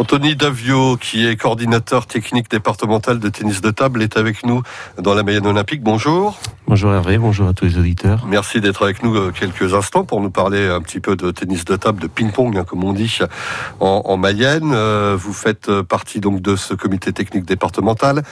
Anthony Davio, qui est coordinateur technique départemental de tennis de table, est avec nous dans la Mayenne Olympique. Bonjour. Bonjour Hervé, bonjour à tous les auditeurs. Merci d'être avec nous euh, quelques instants pour nous parler un petit peu de tennis de table, de ping-pong, hein, comme on dit, en, Mayenne. Euh, vous faites euh, partie donc de ce comité technique départemental,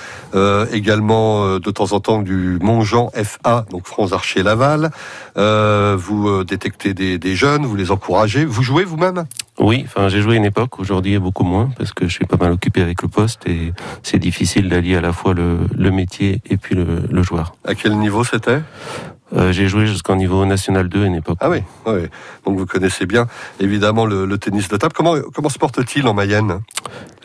également de temps en temps du Montjean FA, donc France Archer Laval. vous détectez des, des jeunes, vous les encouragez. Vous jouez vous-même? Oui, enfin j'ai joué une époque, aujourd'hui beaucoup moins parce que je suis pas mal occupé avec le poste et c'est difficile d'allier à la fois le, le, métier et puis le, le joueur. À quel niveau c'était? Euh, j'ai joué jusqu'au niveau national 2 à une époque. Ah oui, oui. donc vous connaissez bien évidemment le, le tennis de table. Comment, comment se porte-t-il en Mayenne?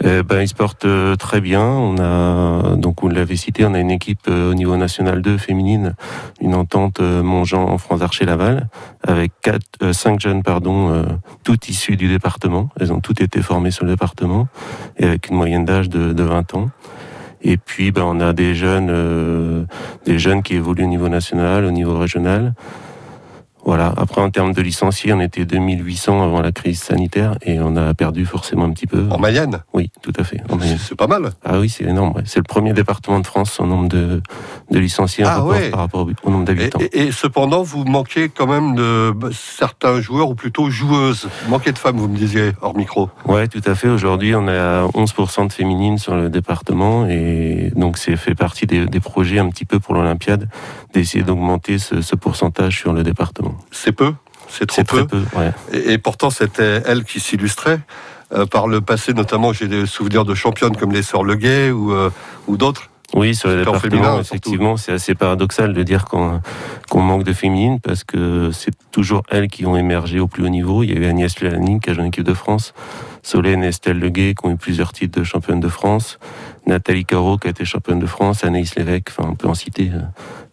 Eh ben, Il se porte euh, très bien. On a, donc vous l'avez cité, on a une équipe euh, au niveau national 2 féminine, une entente Montjean, France Archer Laval, avec quatre, cinq jeunes pardon, toutes issues du département. Elles ont toutes été formées sur le département et avec une moyenne d'âge de, de 20 ans. Et puis, ben, on a des jeunes, euh, des jeunes qui évoluent au niveau national, au niveau régional. Voilà. Après, en termes de licenciés, on était 2800 avant la crise sanitaire et on a perdu forcément un petit peu. En Mayenne? Oui, tout à fait. C'est pas mal. Ah oui, c'est énorme. C'est le premier département de France en nombre de, de licenciés ah, par rapport au nombre d'habitants. Et, cependant, vous manquez quand même de certains joueurs ou plutôt joueuses. Vous manquez de femmes, vous me disiez, hors micro. Oui, tout à fait. Aujourd'hui, on a 11% de féminines sur le département et donc c'est fait partie des, des, projets un petit peu pour l'Olympiade d'essayer d'augmenter ce, ce pourcentage sur le département. C'est peu, c'est trop peu. et, pourtant, c'était elle qui s'illustrait. Euh, par le passé, notamment, j'ai des souvenirs de championnes comme les Sœurs Leguet ou, euh, ou d'autres. Oui, sur le département, effectivement, c'est assez paradoxal de dire qu'on manque de féminines parce que c'est toujours elles qui ont émergé au plus haut niveau. Il y a eu Agnès Lelaning qui a joué en équipe de France, Solène et Estelle Leguet qui ont eu plusieurs titres de championne de France, Nathalie Caro qui a été championne de France, Anaïs Lévesque, enfin on peut en citer euh,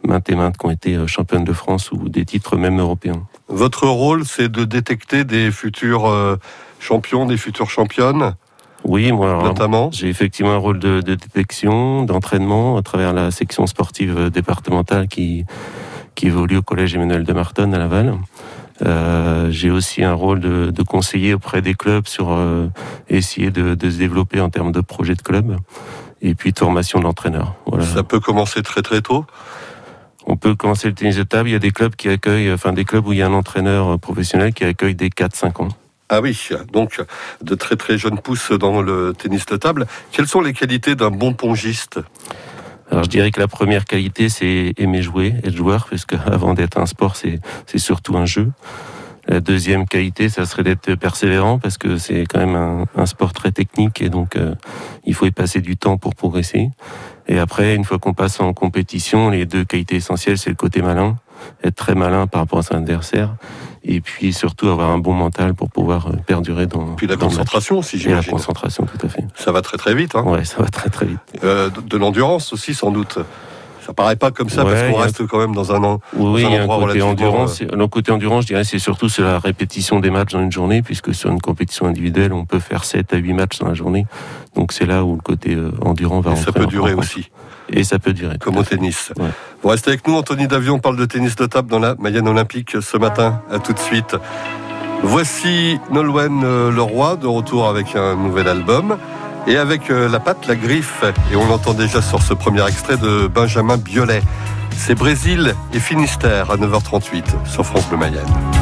maintes et maintes qui ont été euh, championnes de France ou des titres même européens. Votre rôle, c'est de détecter des futurs euh, champions, des futures championnes? Oui, moi, notamment? J'ai effectivement un rôle de, détection, d'entraînement à travers la section sportive départementale qui, qui évolue au collège Emmanuel de Martonne à Laval. Euh, j'ai aussi un rôle de, de, conseiller auprès des clubs sur euh, essayer de, de, se développer en termes de projet de club et puis formation de l'entraîneur. Voilà. Ça peut commencer très très tôt? On peut commencer le tennis de table. Il y a des clubs qui accueillent, enfin des clubs où il y a un entraîneur professionnel qui accueille des 4-5 ans. Ah oui, donc de très très jeunes pousses dans le tennis de table. Quelles sont les qualités d'un bon pongiste? Alors je dirais que la première qualité, c'est aimer jouer, être joueur, puisque avant d'être un sport, c'est surtout un jeu. La deuxième qualité, ça serait d'être persévérant, parce que c'est quand même un, un, sport très technique, et donc euh, il faut y passer du temps pour progresser. Et après, une fois qu'on passe en compétition, les deux qualités essentielles, c'est le côté malin, être très malin par rapport à son adversaire, et puis surtout avoir un bon mental pour pouvoir euh, perdurer dans. Puis la concentration aussi, j'imagine. la concentration, tout à fait. Ça va très très vite. Hein ouais, ça va très très vite. Euh, de, l'endurance aussi, sans doute. Ça paraît pas comme ça parce qu'on reste quand même dans un an. Oui, il y a un côté endurance. Euh, le côté endurance, je dirais, c'est surtout c'est la répétition des matchs dans une journée, puisque sur une compétition individuelle, on peut faire 7 à 8 matchs dans la journée. Donc c'est là où le côté endurant va. Et ça peut durer aussi. Et ça peut durer. Comme au tennis. Vous restez avec nous, Anthony Davion parle de tennis de table dans la Mayenne Olympique ce matin. À tout de suite. Voici Nolwenn euh, Leroy de retour avec un nouvel album et avec euh, la patte, la griffe. Et on l'entend déjà sur ce premier extrait de Benjamin Biolay. C'est Brésil et Finistère à 9h38 sur France Bleu Mayenne.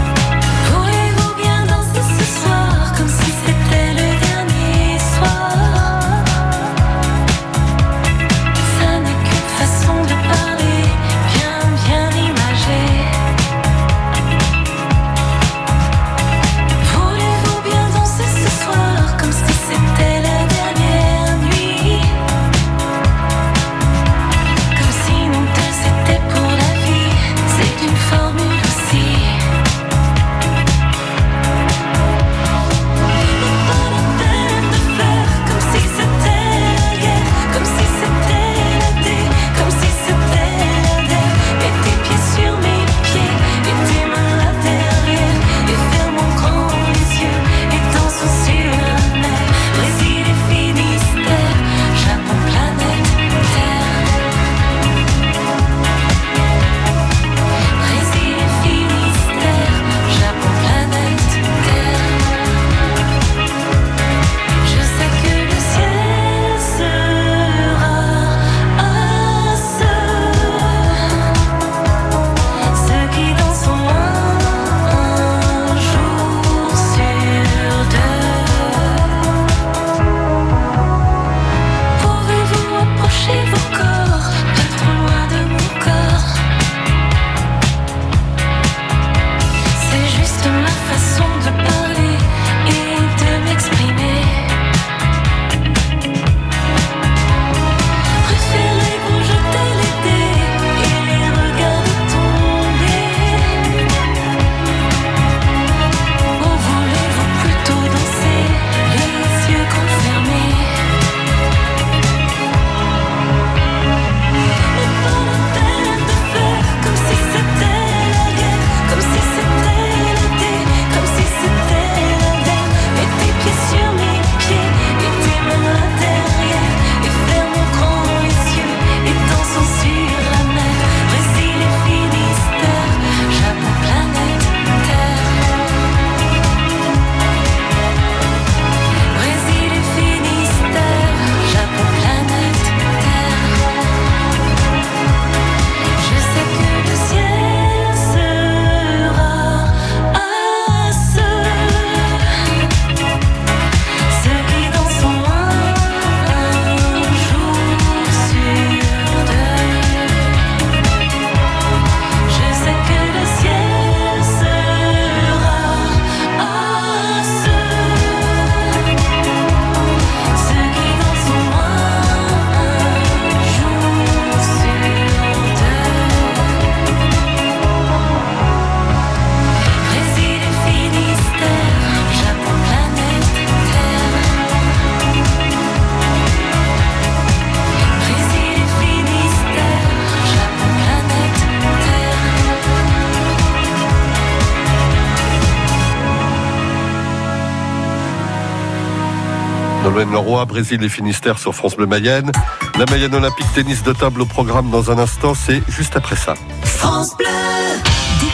Nolwenn Leroy, Brésil et Finistère sur France Bleu Mayenne. La Mayenne Olympique tennis de table au programme dans un instant, c'est juste après ça. France Bleu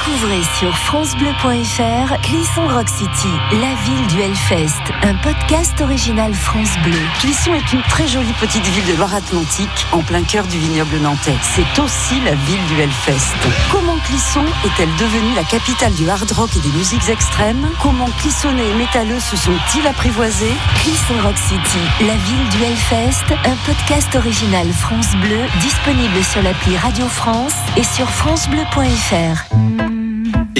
Découvrez sur francebleu.fr Clisson Rock City, la ville du Hellfest, un podcast original France Bleu. Clisson est une très jolie petite ville de Loire-Atlantique, en plein cœur du vignoble nantais. C'est aussi la ville du Hellfest. Comment Clisson est-elle devenue la capitale du hard rock et des musiques extrêmes? Comment Clissonnais et métalleux se sont-ils apprivoisés? Clisson Rock City, la ville du Hellfest, un podcast original France Bleu, disponible sur l'appli Radio France et sur francebleu.fr.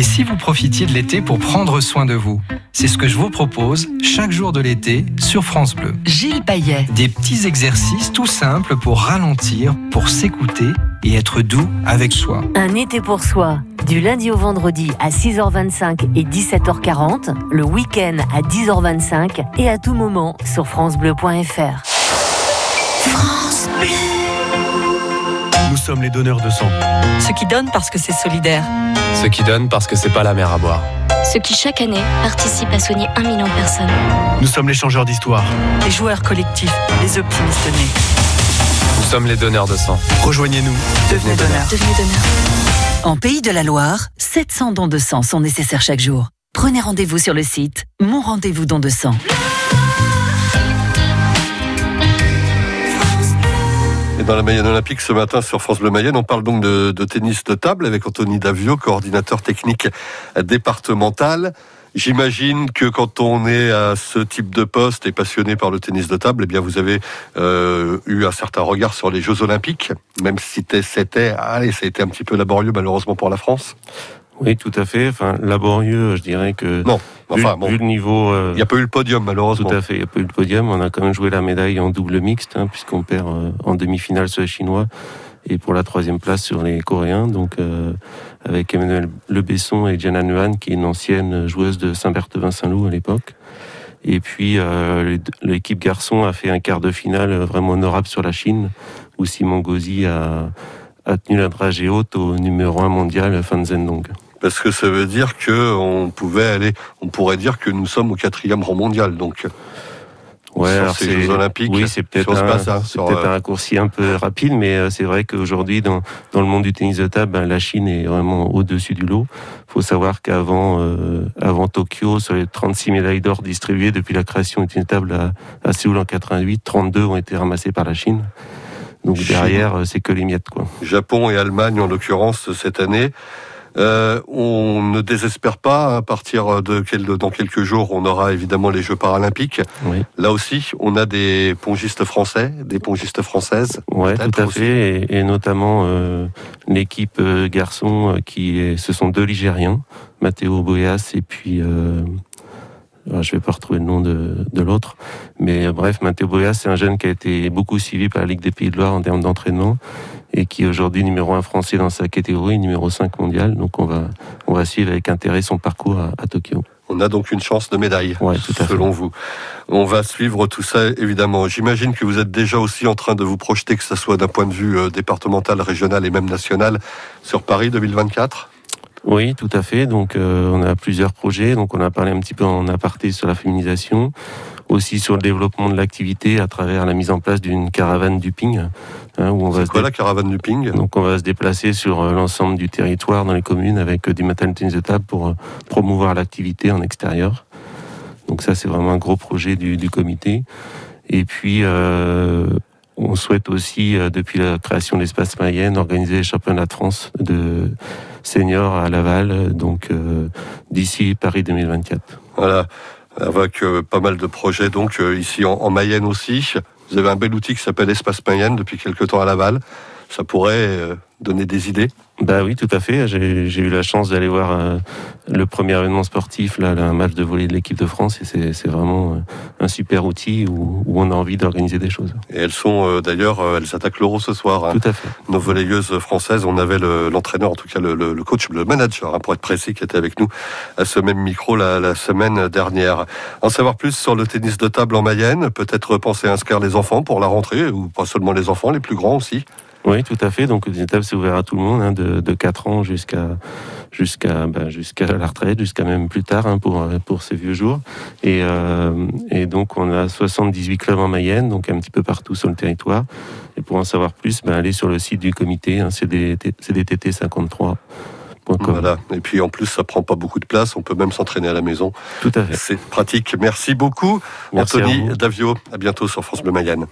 Et si vous profitiez de l'été pour prendre soin de vous C'est ce que je vous propose chaque jour de l'été sur France Bleu. Gilles Payet. Des petits exercices tout simples pour ralentir, pour s'écouter et être doux avec soi. Un été pour soi, du lundi au vendredi à 6h25 et 17h40, le week-end à 10h25 et à tout moment sur francebleu.fr. France Bleu Nous sommes les donneurs de sang. Ceux qui donnent parce que c'est solidaire. Ceux qui donnent parce que c'est pas la mer à boire. Ceux qui chaque année participent à soigner un million de personnes. Nous sommes les changeurs d'histoire. Les joueurs collectifs, les optimistes nés. Nous sommes les donneurs de sang. Rejoignez-nous. Devenez donneurs. Devenez donneur. En Pays de la Loire, 700 dons de sang sont nécessaires chaque jour. Prenez rendez-vous sur le site Mon Rendez-vous Don de sang. Dans la Mayenne Olympique ce matin sur France Bleu Mayenne, on parle donc de, de tennis de table avec Anthony Davio, coordinateur technique départemental. J'imagine que quand on est à ce type de poste et passionné par le tennis de table, eh bien vous avez euh, eu un certain regard sur les Jeux Olympiques, même si c'était, allez, ça a été un petit peu laborieux malheureusement pour la France. Oui, tout à fait. Enfin, laborieux, je dirais que. Non, vu, enfin bon, vu le niveau. euh, il n'y a pas eu le podium malheureusement. Tout à fait, il n'y a pas eu le podium. On a quand même joué la médaille en double mixte, hein, puisqu'on perd euh, en demi-finale sur les Chinois et pour la troisième place sur les Coréens. Donc, euh, avec Emmanuel Lebesson et Jenna Nguyen, qui est une ancienne joueuse de Saint-Berthevin-Saint-Loup à l'époque. Et puis, l'équipe garçon a fait un quart de finale vraiment honorable sur la Chine, où Simon Gauzy a, a tenu la dragée haute au numéro 1 mondial, Fan Zhendong. Parce que ça veut dire que on pouvait aller, on pourrait dire que nous sommes au quatrième rang mondial. Donc Ouais, sur ces Jeux Olympiques, Oui, c'est peut-être un, hein, sur, euh, un raccourci un peu rapide, mais euh, c'est vrai qu'aujourd'hui, dans, dans le monde du tennis de table, ben, la Chine est vraiment au-dessus du lot. Il faut savoir qu'avant euh, avant Tokyo, sur les 36 médailles d'or distribuées depuis la création du tennis de table à, à Séoul en 88, 32 ont été ramassées par la Chine. Donc derrière, c'est que les miettes, quoi. Japon et Allemagne en l'occurrence cette année. Euh, on ne désespère pas. À partir de quel- dans quelques jours, on aura évidemment les Jeux paralympiques. Oui. Là aussi, on a des pongistes français, des pongistes françaises. Ouais, tout à aussi. fait, et, et notamment euh, l'équipe euh, garçon qui est, ce sont deux Ligériens, Matteo Boyas et puis euh, ah, je vais pas retrouver le nom de, de l'autre, mais bref, Matteo Boyas c'est un jeune qui a été beaucoup suivi par la Ligue des Pays de Loire en termes d'entraînement et qui est aujourd'hui numéro un français dans sa catégorie, numéro 5 mondial. Donc on va on va suivre avec intérêt son parcours à, à Tokyo. On a donc une chance de médaille, Ouais, tout à fait. selon vous. On va suivre tout ça, évidemment. J'imagine que vous êtes déjà aussi en train de vous projeter, que ce soit d'un point de vue euh, départemental, régional et même national, sur Paris 2024. Oui, tout à fait. Donc, euh, on a plusieurs projets. Donc, on a parlé un petit peu en aparté sur la féminisation, aussi sur le développement de l'activité à travers la mise en place d'une caravane du ping, hein, où on va quoi dé- la caravane du ping? Donc on va se déplacer sur euh, l'ensemble du territoire dans les communes avec euh, du matériel de tennis de table pour euh, promouvoir l'activité en extérieur. Donc ça c'est vraiment un gros projet du, du comité. Et puis euh, on souhaite aussi depuis la création de l'espace Mayenne organiser les championnats de France de seniors à Laval, donc euh, d'ici Paris 2024. Voilà, avec euh, pas mal de projets donc euh, ici en, en Mayenne aussi. Vous avez un bel outil qui s'appelle Espace Mayenne depuis quelques temps à Laval. Ça pourrait euh, donner des idées. Bah oui, tout à fait. J'ai eu la chance d'aller voir euh, le premier événement sportif, là, là, un match de volley de l'équipe de France, et c'est vraiment euh, un super outil où, où on a envie d'organiser des choses. Et elles sont euh, d'ailleurs, elles attaquent l'Euro ce soir. hein. Tout à fait. Nos volleyeuses françaises, on avait le- l'entraîneur, en tout cas le coach, le manager, hein, pour être précis, qui était avec nous à ce même micro la, la semaine dernière. En savoir plus sur le tennis de table en Mayenne, peut-être penser à inscrire les enfants pour la rentrée, ou pas seulement les enfants, les plus grands aussi. Oui, tout à fait. Donc, les tables, c'est ouvert à tout le monde, hein, de, de 4 ans jusqu'à jusqu'à ben, jusqu'à la retraite, jusqu'à même plus tard hein, pour pour ces vieux jours. Et, euh, et donc, on a 78 clubs en Mayenne, donc un petit peu partout sur le territoire. Et pour en savoir plus, ben, allez sur le site du comité, hein, CDTT 53. Voilà. Et puis en plus, ça prend pas beaucoup de place. On peut même s'entraîner à la maison. Tout à fait. C'est pratique. Merci beaucoup, Merci Anthony. Davio. À bientôt sur France Bleu Mayenne.